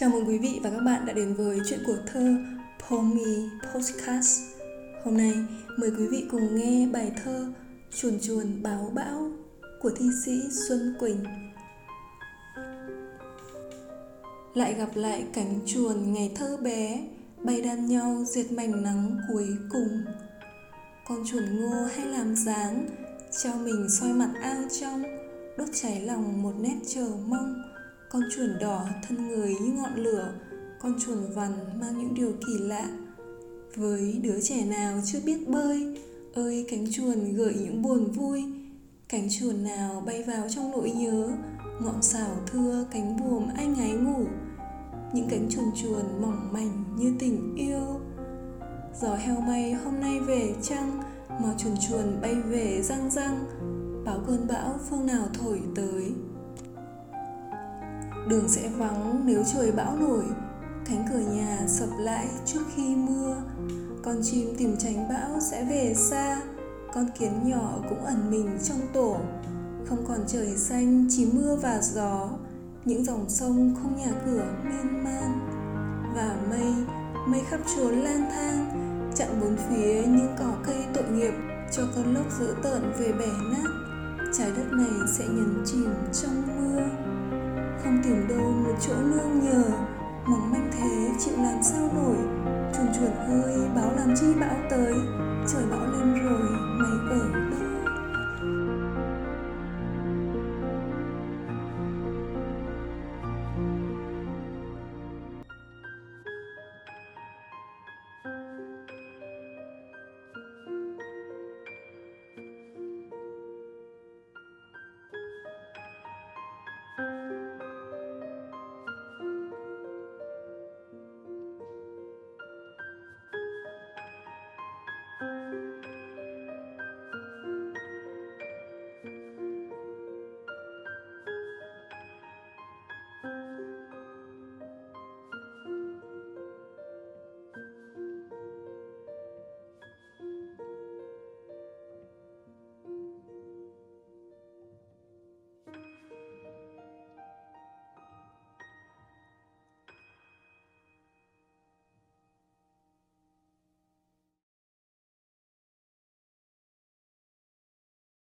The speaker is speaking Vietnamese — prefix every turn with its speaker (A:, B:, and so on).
A: Chào mừng quý vị và các bạn đã đến với chuyện của thơ Pomi Podcast. Hôm nay, mời quý vị cùng nghe bài thơ Chuồn chuồn báo bão của thi sĩ Xuân Quỳnh. Lại gặp lại cánh chuồn ngày thơ bé, bay đan nhau diệt mảnh nắng cuối cùng. Con chuồn ngô hay làm dáng treo mình soi mặt ao trong, đốt cháy lòng một nét chờ mong con chuồn đỏ thân người như ngọn lửa, con chuồn vằn mang những điều kỳ lạ. Với đứa trẻ nào chưa biết bơi, ơi cánh chuồn gợi những buồn vui. Cánh chuồn nào bay vào trong nỗi nhớ, ngọn xảo thưa cánh buồm anh ái ngủ. Những cánh chuồn chuồn mỏng mảnh như tình yêu. Gió heo may hôm nay về chăng, mà chuồn chuồn bay về răng răng. Báo cơn bão phương nào thổi tới đường sẽ vắng nếu trời bão nổi. Cánh cửa nhà sập lại trước khi mưa. Con chim tìm tránh bão sẽ về xa. Con kiến nhỏ cũng ẩn mình trong tổ. Không còn trời xanh, chỉ mưa và gió. Những dòng sông không nhà cửa miên man. Và mây mây khắp chốn lang thang, chặn bốn phía những cỏ cây tội nghiệp cho cơn lốc dữ tợn về bẻ nát. Trái đất này sẽ nhấn chìm trong mưa không tìm đâu một chỗ nương nhờ mỏng manh thế chịu làm sao nổi. Chuồn chuồn ơi báo làm chi bão tới, trời bão lên